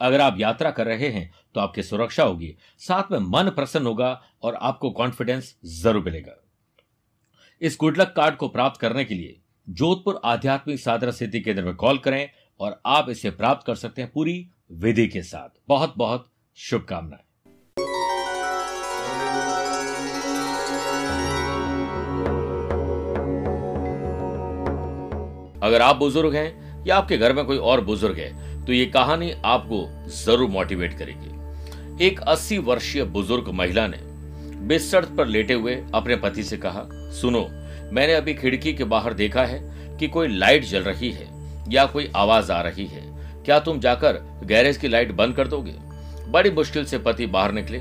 अगर आप यात्रा कर रहे हैं तो आपकी सुरक्षा होगी। साथ में मन प्रसन्न होगा और आपको कॉन्फिडेंस ज़रूर मिलेगा। इस गुडलक कार्ड को प्राप्त करने के लिए जोधपुर आध्यात्मिक साधना सिद्धि केंद्र में कॉल करें और आप इसे प्राप्त कर सकते हैं पूरी विधि के साथ। बहुत बहुत शुभकामनाएँ। अगर आप बुज़ुर्ग हैं या आपके घर में कोई और बुज़ुर्ग है तो ये कहानी आपको ज़रूर मोटिवेट करेगी। एक 80 वर्षीय बुज़ुर्ग महिला ने बिस्तर पर लेटे हुए अपने पति से कहा, सुनो, मैंने अभी खिड़की के बाहर देखा है कि कोई लाइट जल रही है या कोई आवाज़ आ रही है। क्या तुम जाकर गैरेज की लाइट बंद कर दोगे? बड़ी मुश्किल से पति बाहर निकले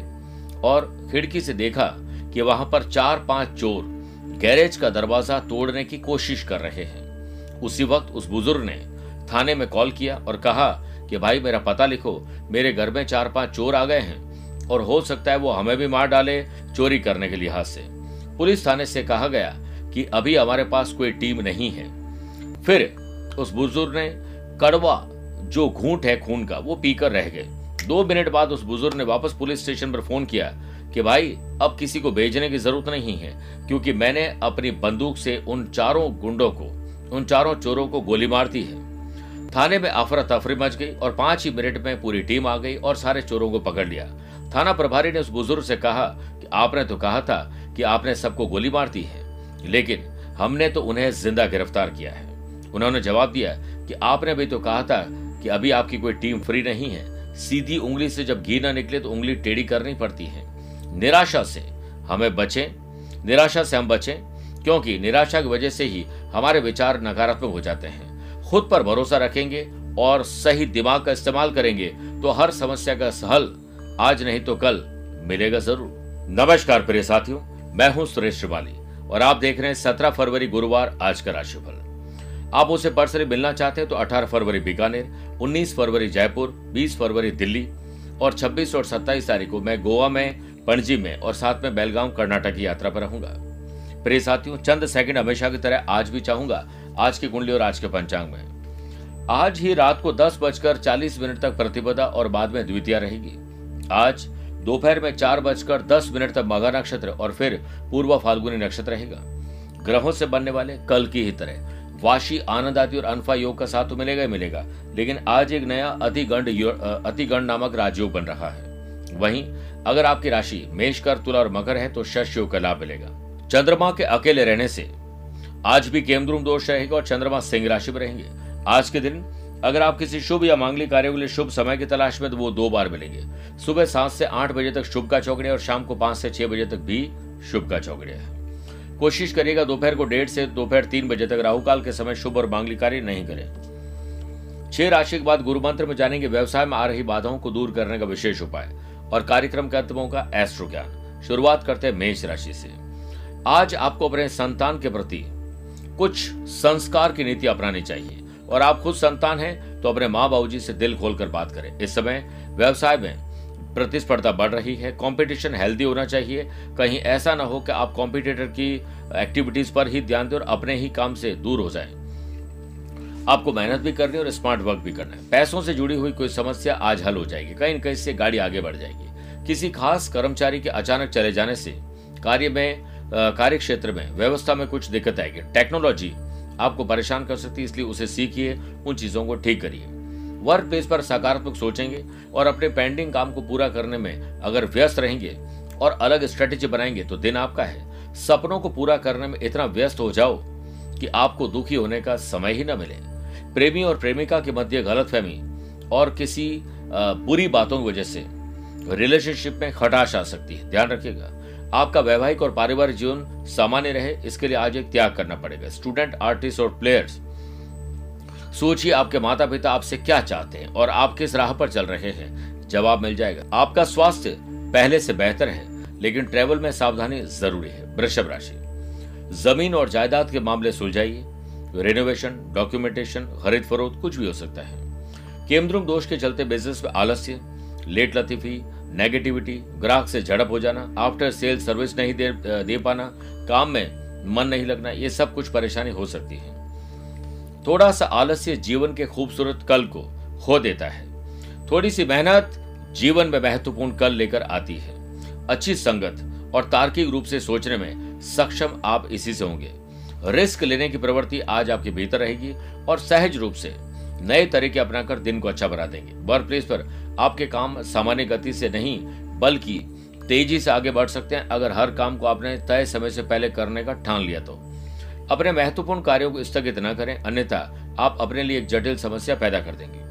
और खिड़की से देखा कि वहाँ पर चार पाँच चोर गैरेज का दरवाज़ा तोड़ने की कोशिश कर रहे हैं। उसी वक्त उस बुज़ुर्ग ने थाने में कॉल किया और कहा कि भाई मेरा पता लिखो, मेरे घर में चार पाँच चोर आ गए हैं और हो सकता है वो हमें भी मार डाले चोरी करने के लिहाज से। पुलिस थाने से कहा गया कि अभी हमारे पास कोई टीम नहीं है। फिर उस बुज़ुर्ग ने कड़वा, जो घूंट है खून का, वो पीकर रह गए। दो मिनट बाद उस बुज़ुर्ग ने वापस पुलिस स्टेशन पर फ़ोन किया कि भाई, अब किसी को भेजने की ज़रूरत नहीं है, क्योंकि मैंने अपनी बंदूक से उन चारों गुंडों को, उन चारों चोरों को गोली मार दी है। थाने में अफरा तफरी मच गई और पाँच ही मिनट में पूरी टीम आ गई और सारे चोरों को पकड़ लिया। थाना प्रभारी ने उस बुज़ुर्ग से कहा कि आपने तो कहा था कि आपने सबको गोली मार दी है, लेकिन हमने तो उन्हें ज़िंदा गिरफ़्तार किया है। उन्होंने जवाब दिया कि आपने भी तो कहा था कि अभी आपकी कोई टीम फ्री नहीं है। सीधी उंगली से जब घी ना निकले तो उंगली टेढ़ी करनी पड़ती है। निराशा से हमें बचें, निराशा से हम बचें, क्योंकि निराशा की वजह से ही हमारे विचार नकारात्मक हो जाते हैं। खुद पर भरोसा रखेंगे और सही दिमाग का इस्तेमाल करेंगे तो हर समस्या का हल आज नहीं तो कल मिलेगा ज़रूर। नमस्कार प्रिय साथियों, मैं हूँ सुरेश श्रिवाली और आप देख रहे हैं सत्रह फरवरी गुरुवार आज का राशिफल। आप उसे पर्सनली मिलना चाहते हैं तो 18 फरवरी बीकानेर 19 फरवरी जयपुर 20 फरवरी दिल्ली और 26 और 27 तारीख को मैं गोवा में, पणजी में और साथ में बेलगांव कर्नाटक की यात्रा पर रहूँगा। प्रिय साथियों, चंद सेकंड हमेशा की तरह आज भी चाहूँगा आज की कुंडली और आज के पंचांग में। आज ही रात को दस बजकर चालीस मिनट तक प्रतिपदा और बाद में द्वितीय रहेगी। आज दोपहर में चार बजकर दस मिनट तक मगा नक्षत्र और फिर पूर्व फाल्गुनी नक्षत्र रहेगा। ग्रहों से बनने वाले कल की ही तरह वाशी, आनंद आदि और अनफा योग का साथ तो मिलेगा ही मिलेगा, लेकिन आज एक नया अतिगंड अतिगंड नामक राजयोग बन रहा है। वहीं अगर आपकी राशि मेष कर तुला और मकर है तो शश योग का लाभ मिलेगा। चंद्रमा के अकेले रहने से आज भी केमद्रुम दोष रहेगा और चंद्रमा सिंह राशि में रहेंगे। आज के दिन, अगर आप किसी शुभ या मांगलिक कार्य के लिए शुभ समय की तलाश में तो वो दो बार मिलेंगे। सुबह सात से आठ बजे तक शुभ का चौकड़े और शाम को पाँच से छह बजे तक भी शुभ का चौकड़े है। कोशिश करिएगा दोपहर को डेढ़ से दोपहर तीन बजे तक राहु काल के समय शुभ और मांगलिक कार्य नहीं करें। छह राशि के बाद गुरु मंत्र में जानेंगे, व्यवसाय में आ रही बाधाओं को दूर करने का विशेष उपाय और कार्यक्रम के अंतमों का एस्ट्रो ज्ञान। शुरुआत करते हैं मेष राशि से। आज आपको अपने संतान के प्रति कुछ संस्कार की नीति अपनानी चाहिए। और आप खुद संतान हैं तो अपने माँ बाबू जी से दिल खोलकर बात करें। इस समय व्यवसाय में प्रतिस्पर्धा बढ़ रही है कंपटीशन हेल्दी होना चाहिए। कहीं ऐसा ना हो कि आप कॉम्पिटिटर की एक्टिविटीज़ पर ही ध्यान दें और अपने ही काम से दूर हो जाएँ। आपको मेहनत भी करनी है और स्मार्ट वर्क भी करना है। पैसों से जुड़ी हुई कोई समस्या आज हल हो जाएगी। कहीं न कहीं से गाड़ी आगे बढ़ जाएगी। किसी खास कर्मचारी के अचानक चले जाने से कार्य में कार्य क्षेत्र में व्यवस्था में कुछ दिक्कत आएगी। टेक्नोलॉजी आपको परेशान कर सकती है, इसलिए उसे सीखिए, उन चीज़ों को ठीक करिए। वर्क प्लेस पर सकारात्मक सोचेंगे और अपने पेंडिंग काम को पूरा करने में अगर व्यस्त रहेंगे और अलग स्ट्रेटेजी बनाएँगे तो दिन आपका है। सपनों को पूरा करने में इतना व्यस्त हो जाओ कि आपको दुखी होने का समय ही न मिले। प्रेमी और प्रेमिका के मध्य गलतफहमी और किसी बुरी बातों की वजह से रिलेशनशिप में खटाश आ सकती है। ध्यान रखिएगा। आपका वैवाहिक और पारिवारिक जीवन सामान्य रहे, इसके लिए आज एक त्याग करना पड़ेगा। स्टूडेंट आर्टिस्ट और प्लेयर्स सोचिए आपके माता पिता आपसे क्या चाहते हैं और आप किस राह पर चल रहे हैं। जवाब मिल जाएगा। आपका स्वास्थ्य पहले से बेहतर है, लेकिन ट्रेवल में सावधानी ज़रूरी है। वृषभ राशि। ज़मीन और जायदाद के मामले सुलझाइए। रेनोवेशन डॉक्यूमेंटेशन खरीद फरोख्त कुछ भी हो सकता है। केमद्रुम दोष के चलते बिज़नेस में आलस्य लेट लतीफी नेगेटिविटी ग्राहक से झड़प हो जाना आफ्टर सेल सर्विस नहीं दे, दे पाना काम में मन नहीं लगना ये सब कुछ परेशानी हो सकती है। थोड़ा सा आलस्य जीवन के खूबसूरत कल को खो देता है। थोड़ी सी मेहनत जीवन में महत्वपूर्ण कल लेकर आती है। अच्छी संगत और तार्किक रूप से सोचने में सक्षम आप इसी से होंगे। रिस्क लेने की प्रवृत्ति आज आपके भीतर रहेगी और सहज रूप से नए तरीके अपनाकर दिन को अच्छा बना देंगे। वर्क प्लेस पर आपके काम सामान्य गति से नहीं, बल्कि तेज़ी से आगे बढ़ सकते हैं अगर हर काम को आपने तय समय से पहले करने का ठान लिया तो। अपने महत्वपूर्ण कार्यों को स्थगित न करें, अन्यथा आप अपने लिए एक जटिल समस्या पैदा कर देंगे।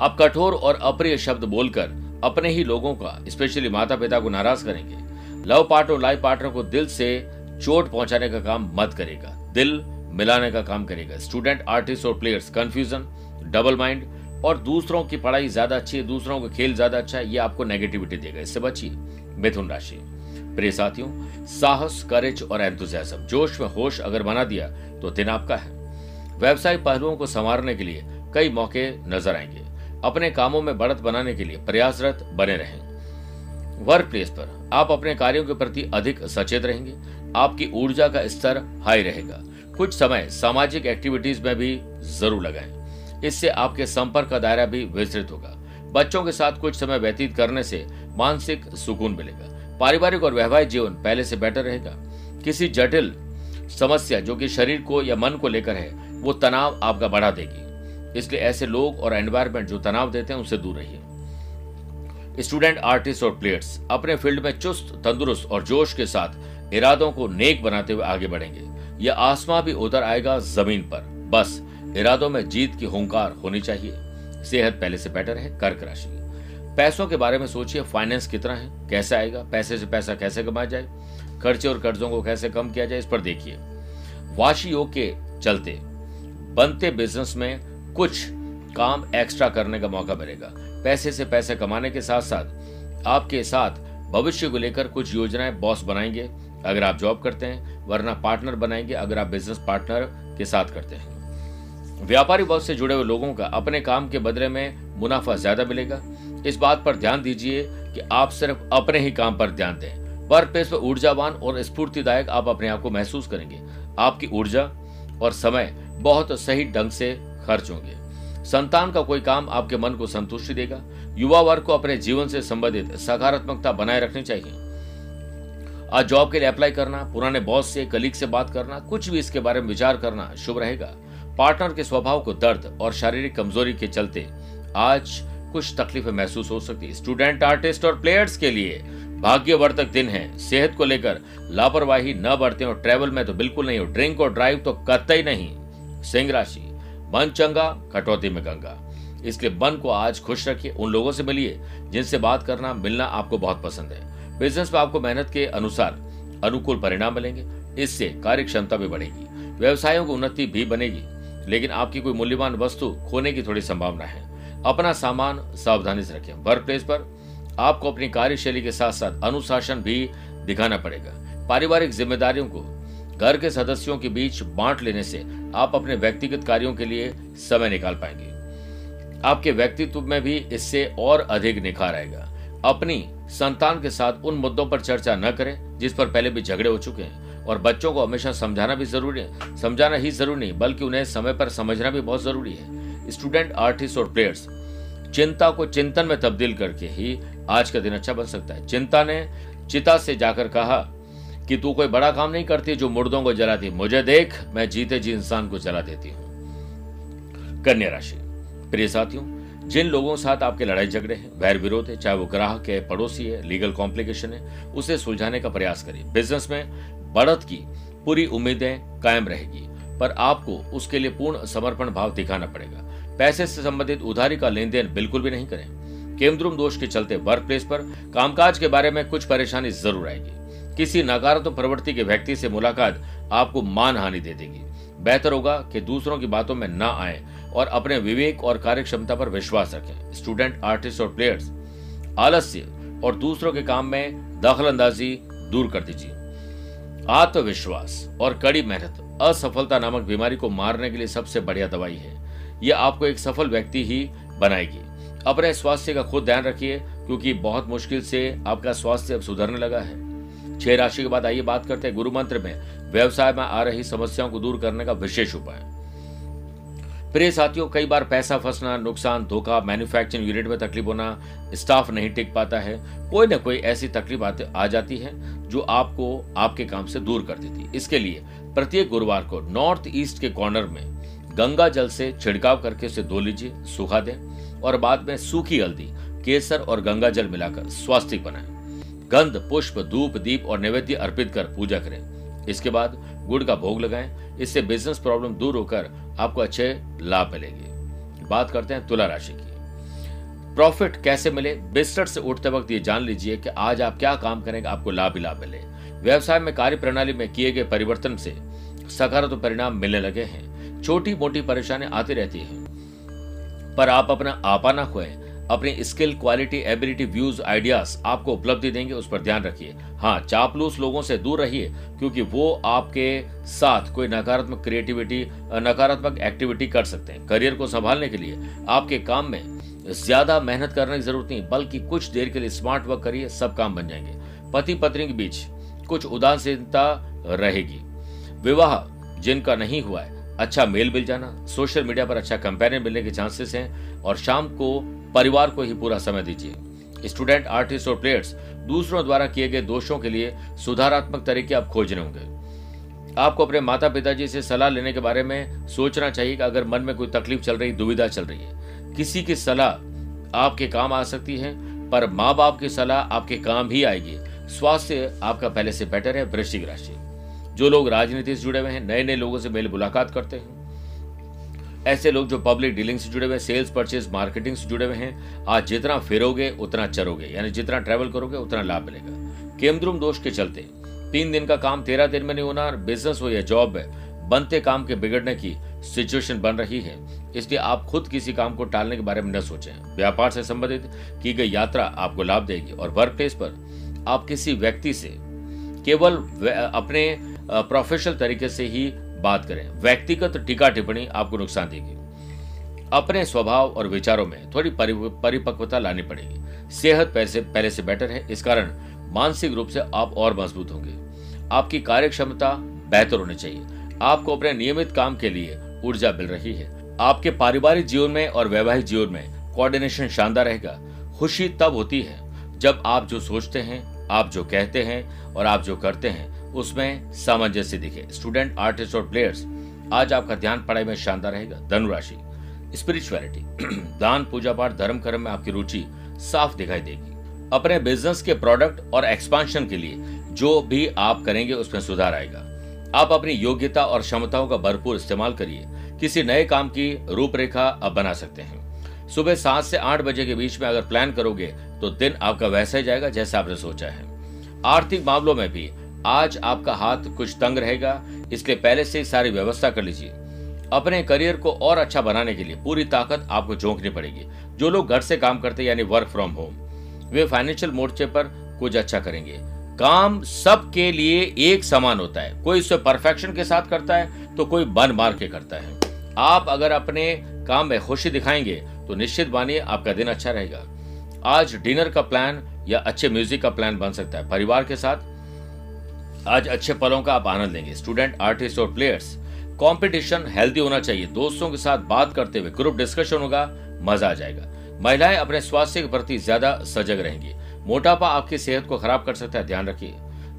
आप कठोर और अप्रिय शब्द बोलकर अपने ही लोगों का स्पेशली माता पिता को नाराज़ करेंगे। लव पार्ट और लाइफ पार्टनर को दिल से चोट पहुँचाने का काम मत करेगा दिल मिलाने का काम करेगा स्टूडेंट, आर्टिस्ट और प्लेयर्स कंफ्यूजन डबल माइंड और दूसरों की पढ़ाई ज़्यादा अच्छी है, दूसरों का खेल ज़्यादा अच्छा है, ये आपको नेगेटिविटी देगा, इससे बचिए। मिथुन राशि। प्रिय साथियों, साहस करेज और एंथुजियाज्म जोश में होश अगर बना दिया तो दिन आपका है। व्यवसायिक पहलुओं को संवारने के लिए कई मौके नज़र आएँगे। अपने कामों में बढ़त बनाने के लिए प्रयासरत बने रहें। वर्क प्लेस पर आप अपने कार्यों के प्रति अधिक सचेत रहेंगे। आपकी ऊर्जा का स्तर हाई रहेगा। कुछ समय सामाजिक एक्टिविटीज़ में भी ज़रूर लगाएँ। इससे आपके संपर्क का दायरा भी विस्तृत होगा। बच्चों के साथ कुछ समय व्यतीत करने से मानसिक सुकून मिलेगा। पारिवारिक और वैवाहिक जीवन पहले से बेटर रहेगा। किसी जटिल समस्या जो कि शरीर को या मन को लेकर है, वो तनाव आपका बढ़ा देगी। इसलिए ऐसे लोग और एनवायरमेंट जो तनाव देते हैं, उनसे दूर रहिए। स्टूडेंट आर्टिस्ट और प्लेयर्स अपने फ़ील्ड में चुस्त, तंदुरुस्त और जोश के साथ इरादों को नेक बनाते हुए आगे बढ़ेंगे। यह आसमां भी उतर आएगा ज़मीन पर। बस इरादों में जीत की हुंकार होनी चाहिए। सेहत पहले से बेटर है, कर्क राशि। पैसों के बारे में सोचिए फाइनेंस कितना है, कैसे आएगा, पैसे से पैसा कैसे कमाया जाए, खर्चे और कर्जों को कैसे कम किया जाए, इस पर देखिए। वाशी योग के चलते बनते बिज़नेस में कुछ काम एक्स्ट्रा करने का मौका मिलेगा। पैसे से पैसे कमाने के साथ साथ आपके साथ भविष्य को लेकर कुछ योजनाएँ बॉस बनाएँगे, अगर आप जॉब करते हैं, वरना पार्टनर बनाएँगे, अगर आप बिज़नेस पार्टनर के साथ करते हैं। व्यापारी वर्ग से जुड़े हुए लोगों का अपने काम के बदले में मुनाफा ज़्यादा मिलेगा। इस बात पर ध्यान दीजिए कि आप सिर्फ़ अपने ही काम पर ध्यान दें। वर्क पर ऊर्जावान और स्फूर्तिदायक आप अपने आप को महसूस करेंगे। आपकी ऊर्जा और समय बहुत सही ढंग से खर्च होंगे। संतान का कोई काम आपके मन को संतुष्टि देगा। युवा वर्ग को अपने जीवन से संबंधित सकारात्मकता बनाए रखनी चाहिए। आज जॉब के लिए अप्लाई करना, पुराने बॉस से, कलीग से बात करना, कुछ भी इसके बारे में विचार करना शुभ रहेगा। पार्टनर के स्वभाव को दर्द और शारीरिक कमज़ोरी के चलते आज कुछ तकलीफें महसूस हो सकती है। स्टूडेंट आर्टिस्ट और प्लेयर्स के लिए भाग्यवर्धक दिन है। सेहत को लेकर लापरवाही न बढ़ते और ट्रेवल में तो बिल्कुल नहीं हो। ड्रिंक और ड्राइव तो कतई नहीं। सिंह राशि, मन चंगा, कटौती में गंगा। इसलिए मन को आज खुश रखिए, उन लोगों से मिलिए जिनसे बात करना, मिलना आपको बहुत पसंद है। बिज़नेस में आपको मेहनत के अनुसार अनुकूल परिणाम मिलेंगे। इससे कार्य क्षमता भी बढ़ेगी। व्यवसायों की उन्नति भी बनेगी। लेकिन आपकी कोई मूल्यवान वस्तु खोने की थोड़ी संभावना है। अपना सामान सावधानी से रखें। वर्क प्लेस पर आपको अपनी कार्यशैली के साथ साथ अनुशासन भी दिखाना पड़ेगा। पारिवारिक जिम्मेदारियों को घर के सदस्यों के बीच बांट लेने से आप अपने व्यक्तिगत कार्यों के लिए समय निकाल पाएँगे। आपके व्यक्तित्व में भी इससे और अधिक निखार आएगा। अपनी संतान के साथ उन मुद्दों पर चर्चा न करें, जिस पर पहले भी झगड़े हो चुके हैं। और बच्चों को हमेशा समझाना भी ज़रूरी है। समझाना ही ज़रूरी नहीं, बल्कि उन्हें समय पर समझना भी बहुत ज़रूरी है। स्टूडेंट आर्टिस्ट और प्लेयर्स चिंता को चिंतन में तब्दील करके ही आज का दिन अच्छा बन सकता है। चिंता ने चिता से जाकर कहा कि तू कोई बड़ा काम नहीं करती जो मुर्दों को जलाती। मुझे देख, मैं जीते जी इंसान को जला देती हूँ। कन्या राशि, प्रिय साथियों, जिन लोगों के साथ आपके लड़ाई झगड़े हैं, वैर विरोध है, चाहे वो ग्राहक है, पड़ोसी है लीगल कॉम्प्लिकेशन है, उसे सुलझाने का प्रयास करिए। बिज़नेस में बढ़त की पूरी उम्मीदें कायम रहेगी, पर आपको उसके लिए पूर्ण समर्पण भाव दिखाना पड़ेगा। पैसे से संबंधित उधारी का लेन देन बिल्कुल भी नहीं करें। केमद्रुम दोष के चलते वर्क प्लेस पर कामकाज के बारे में कुछ परेशानी ज़रूर आएगी। किसी नकारात्मक प्रवृत्ति के व्यक्ति से मुलाकात आपको मान हानि दे देगी। बेहतर होगा कि दूसरों की बातों में ना आए और अपने विवेक और कार्य क्षमता पर विश्वास रखें। स्टूडेंट आर्टिस्ट और प्लेयर्स आलस्य और दूसरों के काम में दखल अंदाजी दूर कर दीजिए। आत्मविश्वास और कड़ी मेहनत, असफलता नामक बीमारी को मारने के लिए सबसे बढ़िया दवाई है। यह आपको एक सफल व्यक्ति ही बनाएगी। अपने स्वास्थ्य का खुद ध्यान रखिए, क्योंकि बहुत मुश्किल से आपका स्वास्थ्य अब सुधरने लगा है। छह राशि के बाद आइए बात करते हैं गुरु मंत्र में। व्यवसाय में आ रही समस्याओं को दूर करने का विशेष उपाय। प्रिय साथियों, कई बार पैसा फंसना, नुकसान, धोखा मैन्युफैक्चरिंग यूनिट में तकलीफ़ होना स्टाफ नहीं टिक पाता है। कोई ना कोई ऐसी तकलीफ़ आ जाती है, जो आपको, आपके काम से दूर कर देती है। इसके लिए प्रत्येक गुरुवार को नॉर्थ ईस्ट के कॉर्नर में गंगा जल से छिड़काव करके उसे धो लीजिए, सुखा दें, और बाद में सूखी हल्दी, केसर और गंगा जल मिलाकर स्वास्तिक बनाएँ। गंध, पुष्प, धूप, दीप और नैवेद्य अर्पित कर पूजा करें। इसके बाद गुड़ का भोग लगाएँ इससे बिज़नेस प्रॉब्लम दूर होकर आपको अच्छे लाभ मिलेंगे। बात करते हैं तुला राशि की। प्रॉफिट कैसे मिले? बिस्तर से उठते वक्त ये जान लीजिए कि आज आप क्या काम करेंगे, आपको लाभ ही लाभ मिले। व्यवसाय में कार्य प्रणाली में किए गए परिवर्तन से सकारात्मक परिणाम मिलने लगे हैं। छोटी मोटी परेशानी आती रहती है। पर आप अपना आपा ना खोएँ। अपनी skill, quality, ability, views, ideas आपको उपलब्धि देंगे, उस पर ध्यान रखिए। हाँ चापलूस लोगों से दूर रहिए, क्योंकि वो आपके साथ कोई नकारात्मक क्रिएटिविटी नकारात्मक एक्टिविटी कर सकते हैं। करियर को संभालने के लिए आपके काम में ज़्यादा मेहनत करने की ज़रूरत नहीं, बल्कि कुछ देर के लिए स्मार्ट वर्क करिए, सब काम बन जाएँगे। पति पत्नी के बीच कुछ उदासीनता रहेगी। विवाह जिनका नहीं हुआ है अच्छा मेल मिल जाना, सोशल मीडिया पर अच्छा कंपेरियन मिलने के चांसेस हैं, और शाम को परिवार को ही पूरा समय दीजिए। स्टूडेंट, आर्टिस्ट और प्लेयर्स दूसरों द्वारा किए गए दोषों के लिए सुधारात्मक तरीके आप खोज रहे होंगे। आपको अपने माता पिताजी से सलाह लेने के बारे में सोचना चाहिए कि अगर मन में कोई तकलीफ़ चल रही, दुविधा चल रही है। किसी की सलाह आपके काम आ सकती है, पर माँ बाप की सलाह आपके काम ही आएगी। स्वास्थ्य आपका पहले से बेटर है, वृश्चिक राशि। जो लोग राजनीति से जुड़े हुए हैं नए नए लोगों से मेल मुलाकात करते हैं। ऐसे लोग जो पब्लिक डीलिंग से जुड़े हुए सेल्स परचेज मार्केटिंग से जुड़े हुए हैं, आज जितना फिरोगे, उतना चरोगे। यानी जितना ट्रेवल करोगे, उतना लाभ मिलेगा। केमद्रुम दोष के चलते, तीन दिन का काम तेरह दिन में नहीं होना बिज़नेस हो या जॉब है, बनते काम के बिगड़ने की सिचुएशन बन रही है। इसलिए आप खुद किसी काम को टालने के बारे में न सोचें। व्यापार से संबंधित की गई यात्रा आपको लाभ देगी, और वर्क प्लेस पर आप किसी व्यक्ति से केवल अपने प्रोफेशनल तरीके से ही बात करें। व्यक्तिगत टीका टिप्पणी आपको नुकसान देगी। अपने स्वभाव और विचारों में थोड़ी परिपक्वता लानी पड़ेगी। सेहत पहले पहले से बेटर है। इस कारण मानसिक रूप से आप और मज़बूत होंगे। आपकी कार्य क्षमता बेहतर होनी चाहिए। आपको अपने नियमित काम के लिए ऊर्जा मिल रही है। आपके पारिवारिक जीवन में और वैवाहिक जीवन में कोऑर्डिनेशन शानदार रहेगा। खुशी तब होती है जब आप जो सोचते हैं, आप जो कहते हैं और आप जो करते हैं उसमें सामंजस्य दिखे। स्टूडेंट आर्टिस्ट और प्लेयर्स आज आपका ध्यान, पढ़ाई में शानदार रहेगा। धनुराशि स्पिरिचुअलिटी दान, पूजा पाठ, धर्म कर्म में आपकी रुचि साफ़ दिखाई देगी। अपने बिज़नेस के प्रोडक्ट और एक्सपांशन के लिए जो भी आप करेंगे, उसमें सुधार आएगा। आप अपनी योग्यता और क्षमताओं का भरपूर इस्तेमाल करिए। किसी नए काम की रूपरेखा अब बना सकते हैं। सुबह सात से आठ बजे के बीच में अगर प्लान करोगे तो दिन आपका वैसा ही जाएगा जैसा आपने सोचा है। आर्थिक मामलों में भी आज आपका हाथ कुछ तंग रहेगा इसलिए पहले से सारी व्यवस्था कर लीजिए। अपने करियर को और अच्छा बनाने के लिए पूरी ताकत आपको झोंकनी पड़ेगी। जो लोग घर से काम करते यानी वर्क फ्रॉम होम वे फाइनेंशियल मोर्चे पर कुछ अच्छा करेंगे। काम सबके लिए एक समान होता है। कोई इसे परफेक्शन के साथ करता है तो कोई बन मार के करता है। आप अगर अपने काम में खुशी दिखाएँगे तो निश्चित मानिए आपका दिन अच्छा रहेगा। आज डिनर का प्लान या अच्छे म्यूज़िक का प्लान बन सकता है। परिवार के साथ आज अच्छे पलों का आप आनंद लेंगे। स्टूडेंट आर्टिस्ट और प्लेयर्स कंपटीशन हेल्दी होना चाहिए। दोस्तों के साथ बात करते हुए ग्रुप डिस्कशन होगा, मज़ा आ जाएगा। महिलाएँ अपने स्वास्थ्य के प्रति ज़्यादा सजग रहेंगी। मोटापा आपकी सेहत को खराब कर सकता है, ध्यान रखिए।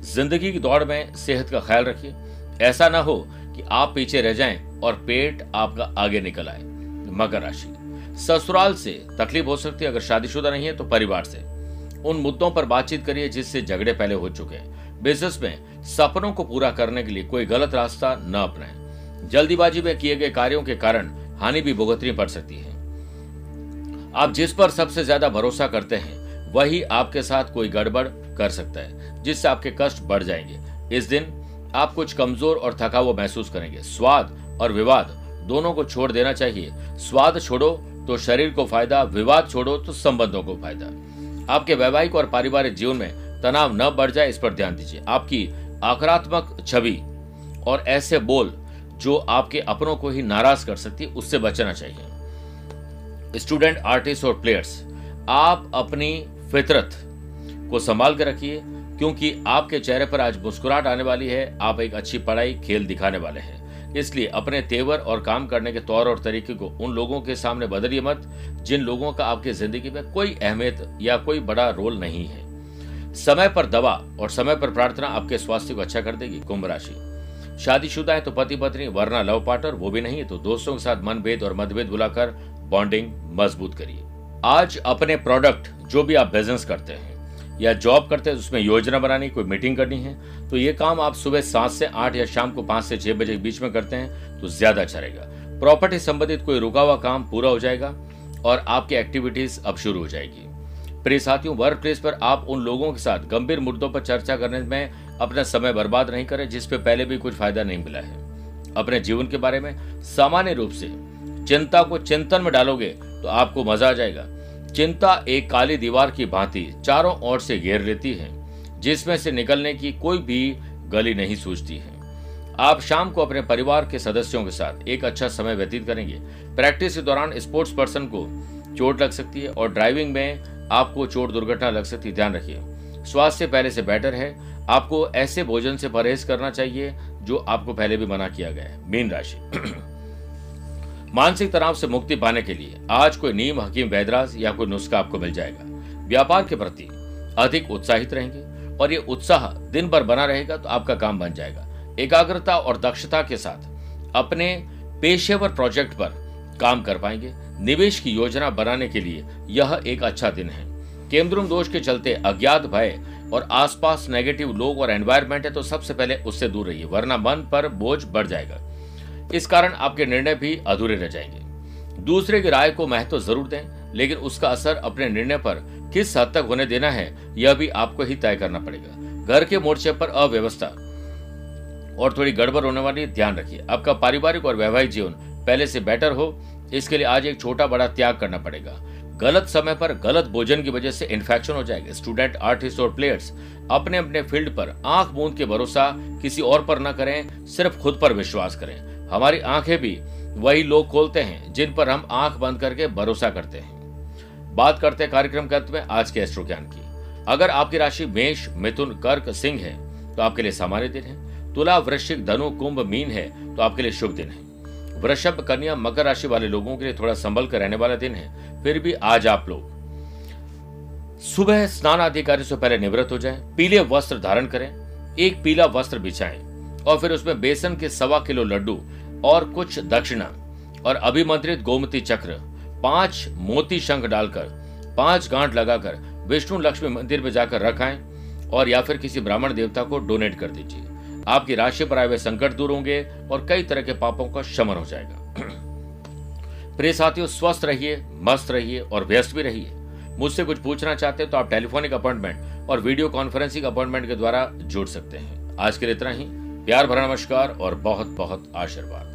ज़िंदगी की दौड़ में सेहत का ख्याल रखिए। ऐसा ना हो कि आप पीछे रह जाएँ और पेट आपका आगे निकल आए। मकर राशि। ससुराल से तकलीफ़ हो सकती है, अगर शादीशुदा नहीं है तो परिवार से। उन मुद्दों पर बातचीत करिए जिससे झगड़े पहले हो चुके हैं। बिज़नेस में सपनों को पूरा करने के लिए कोई गलत रास्ता न अपनाएँ। जल्दीबाजी में किए गए कार्यों के कारण हानि भी भुगतनी पड़ सकती है। आप जिस पर सबसे ज़्यादा भरोसा करते हैं, वही आपके साथ कोई गड़बड़ कर सकता है, जिससे आपके कष्ट बढ़ जाएँगे। इस दिन आप कुछ कमज़ोर और थका हुआ महसूस करेंगे। स्वाद और विवाद दोनों को छोड़ देना चाहिए। स्वाद छोड़ो तो शरीर को फ़ायदा, विवाद छोड़ो तो संबंधों को फ़ायदा। आपके वैवाहिक और पारिवारिक जीवन में तनाव न बढ़ जाए, इस पर ध्यान दीजिए। आपकी आकारात्मक छवि और ऐसे बोल जो आपके अपनों को ही नाराज़ कर सकती है, उससे बचना चाहिए। स्टूडेंट, आर्टिस्ट और प्लेयर्स, आप अपनी फितरत को संभाल कर रखिए, क्योंकि आपके चेहरे पर आज मुस्कुराहट आने वाली है, आप एक अच्छी पढ़ाई, खेल दिखाने वाले हैं। इसलिए अपने तेवर और काम करने के तौर और तरीके को उन लोगों के सामने बदलिए मत, जिन लोगों का आपकी ज़िंदगी में कोई अहमियत या कोई बड़ा रोल नहीं है। समय पर दवा और समय पर प्रार्थना आपके स्वास्थ्य को अच्छा कर देगी, कुंभ राशि। शादीशुदा है तो पति पत्नी, वरना लव पार्टनर, वो भी नहीं है तो दोस्तों के साथ मनभेद और मतभेद बुलाकर बॉन्डिंग मज़बूत करिए। आज अपने प्रोडक्ट, जो भी आप बिज़नेस करते हैं, या जॉब करते हैं, उसमें योजना बनानी, कोई मीटिंग करनी है तो ये काम आप सुबह सात से आठ या शाम को पाँच से छह बजे के बीच में करते हैं तो ज़्यादा अच्छा रहेगा। प्रॉपर्टी संबंधित कोई रुका हुआ काम पूरा हो जाएगा और आपकी एक्टिविटीज़ अब शुरू हो जाएगी। प्रिय साथियों वर्क प्लेस पर आप उन लोगों के साथ गंभीर मुद्दों पर चर्चा करने में अपना समय बर्बाद नहीं करें जिसपे पहले भी कुछ फ़ायदा नहीं मिला है। अपने जीवन के बारे में सामान्य रूप से चिंता को चिंतन में डालोगे तो आपको मज़ा आ जाएगा। चिंता एक काली दीवार की भांति चारों ओर से घेर लेती है, जिसमें से निकलने की कोई भी गली नहीं सूझती है। आप शाम को अपने परिवार के सदस्यों के साथ एक अच्छा समय व्यतीत करेंगे। प्रैक्टिस के दौरान स्पोर्ट्स पर्सन को चोट लग सकती है और ड्राइविंग में आपको चोट दुर्घटना लग सकती, ध्यान रखिए। स्वास्थ्य पहले से बेटर है। आपको ऐसे भोजन से परहेज करना चाहिए, जो आपको पहले भी मना किया गया है। मीन राशि। मानसिक तनाव से मुक्ति पाने के लिए आज कोई नीम, हकीम वैदराज या कोई नुस्खा आपको मिल जाएगा। व्यापार के प्रति अधिक उत्साहित रहेंगे और ये उत्साह दिन भर बना रहेगा तो आपका काम बन जाएगा। एकाग्रता और दक्षता के साथ अपने पेशेवर प्रोजेक्ट पर काम कर पाएँगे। निवेश की योजना बनाने के लिए यह एक अच्छा दिन है। केंद्रुम दोष के चलते अज्ञात भय और आसपास नेगेटिव लोग और एनवायरमेंट है तो सबसे पहले उससे दूर रहिए, वरना मन पर बोझ बढ़ जाएगा। इस कारण आपके निर्णय भी अधूरे रह जाएँगे। दूसरे की राय को महत्व ज़रूर दें, लेकिन उसका असर अपने निर्णय पर किस हद तक होने देना है, यह भी आपको ही तय करना पड़ेगा। घर के मोर्चे पर अव्यवस्था और थोड़ी गड़बड़ होने वाली, ध्यान रखिए। आपका पारिवारिक और वैवाहिक जीवन पहले से बेटर हो इसके लिए आज एक छोटा बड़ा त्याग करना पड़ेगा। गलत समय पर गलत भोजन की वजह से इन्फेक्शन हो जाएगा। स्टूडेंट आर्टिस्ट और प्लेयर्स अपने अपने फ़ील्ड पर आँख बूंद के भरोसा किसी और पर न करें, सिर्फ़ खुद पर विश्वास करें। हमारी आँखें भी वही लोग खोलते हैं जिन पर हम आँख बंद करके भरोसा करते हैं। बात करते हैं कार्यक्रम के अंत में आज के एस्ट्रो ज्ञान की। अगर आपकी राशि मेष, मिथुन, कर्क, सिंह है तो आपके लिए सामान्य दिन है। तुला, वृश्चिक, धनु, कुंभ, मीन है तो आपके लिए शुभ दिन है। वृषभ कन्या मकर राशि वाले लोगों के लिए थोड़ा संभल कर रहने वाला दिन है। फिर भी आज आप लोग सुबह स्नान आदि कार्य से पहले निवृत्त हो जाएँ, पीले वस्त्र धारण करें एक पीला वस्त्र बिछाएँ और फिर उसमें बेसन के सवा किलो लड्डू और कुछ दक्षिणा और अभिमंत्रित गोमती चक्र पाँच मोती शंख डालकर पाँच गांठ लगाकर विष्णु लक्ष्मी मंदिर में जाकर रखाएँ और या फिर किसी ब्राह्मण देवता को डोनेट कर दीजिए। आपकी राशि पर आए हुए संकट दूर होंगे और कई तरह के पापों का शमन हो जाएगा। प्रिय साथियों, स्वस्थ रहिए, मस्त रहिए और व्यस्त भी रहिए। मुझसे कुछ पूछना चाहते हैं तो आप टेलीफोनिक अपॉइंटमेंट और वीडियो कॉन्फ्रेंसिंग अपॉइंटमेंट के द्वारा जुड़ सकते हैं। आज के लिए इतना ही। प्यार भरा नमस्कार और बहुत बहुत आशीर्वाद।